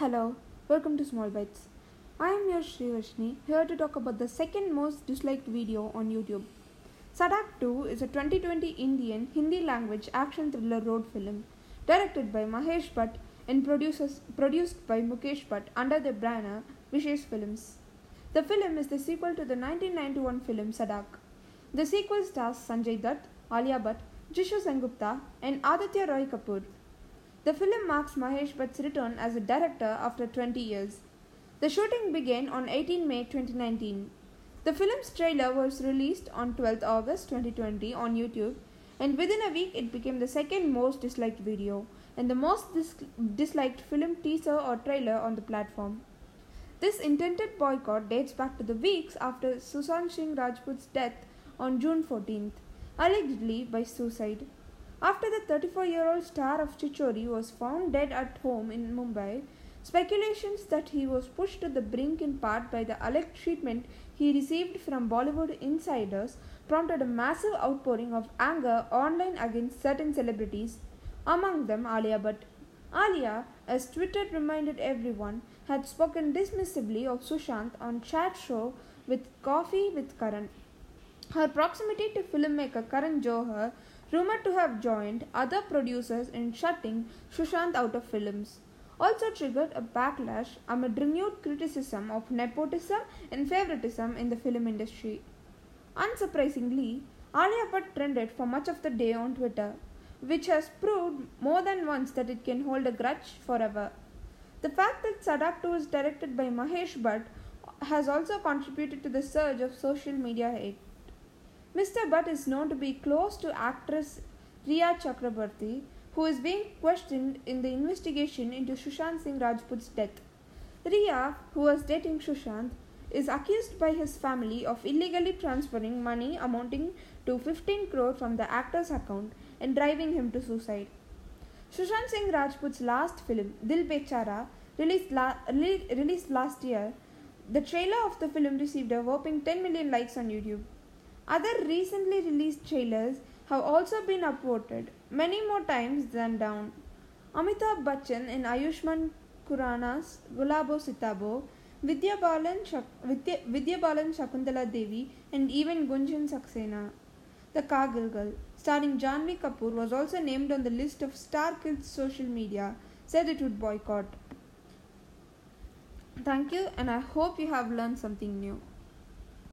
Hello, welcome to Small Bites. I am your Srivashni here to talk about the second most disliked video on YouTube. Sadak 2 is a 2020 Indian Hindi language action thriller road film directed by Mahesh Bhatt and produces, produced by Mukesh Bhatt under the banner Vishesh Films. The film is the sequel to the 1991 film Sadak. The sequel stars Sanjay Dutt, Alia Bhatt, Jishu Sengupta, and Aditya Roy Kapoor. The film marks Mahesh Bhatt's return as a director after 20 years. The shooting began on 18 May 2019. The film's trailer was released on 12 August 2020 on YouTube, and within a week it became the second most disliked video and the most dis- disliked film teaser or trailer on the platform. This intended boycott dates back to the weeks after Sushant Singh Rajput's death on June 14th, allegedly by suicide. After the 34 year old star of Chhichhore was found dead at home in Mumbai, speculations that he was pushed to the brink in part by the alleged treatment he received from Bollywood insiders prompted a massive outpouring of anger online against certain celebrities, among them Alia Bhatt. Alia, as Twitter reminded everyone, had spoken dismissively of Sushant on chat show with Coffee with Karan. Her proximity to filmmaker Karan Johar rumored to have joined other producers in shutting Sushant out of films, also triggered a backlash amid renewed criticism of nepotism and favoritism in the film industry. Unsurprisingly, Alia Bhatt trended for much of the day on Twitter, which has proved more than once that it can hold a grudge forever. The fact that Sadak 2 is directed by Mahesh Bhatt has also contributed to the surge of social media hate. Mr. Bhatt is known to be close to actress Rhea Chakraborty, who is being questioned in the investigation into Sushant Singh Rajput's death. Riya, who was dating Sushant, is accused by his family of illegally transferring money amounting to 15 crore from the actor's account and driving him to suicide. Sushant Singh Rajput's last film, Dil Bechara, released, la- re- released last year, the trailer of the film received a whopping 10 million likes on YouTube. Other recently released trailers have also been upvoted many more times than down. Amitabh Bachchan in Ayushmann Khurrana's Gulabo Sitabo, Vidya Balan, Shak- Vidya, Vidya Balan Shakuntala Devi, and even Gunjan Saxena. The Kargil Girl, starring Janhvi Kapoor, was also named on the list of Star Kids social media, said it would boycott. Thank you, and I hope you have learned something new.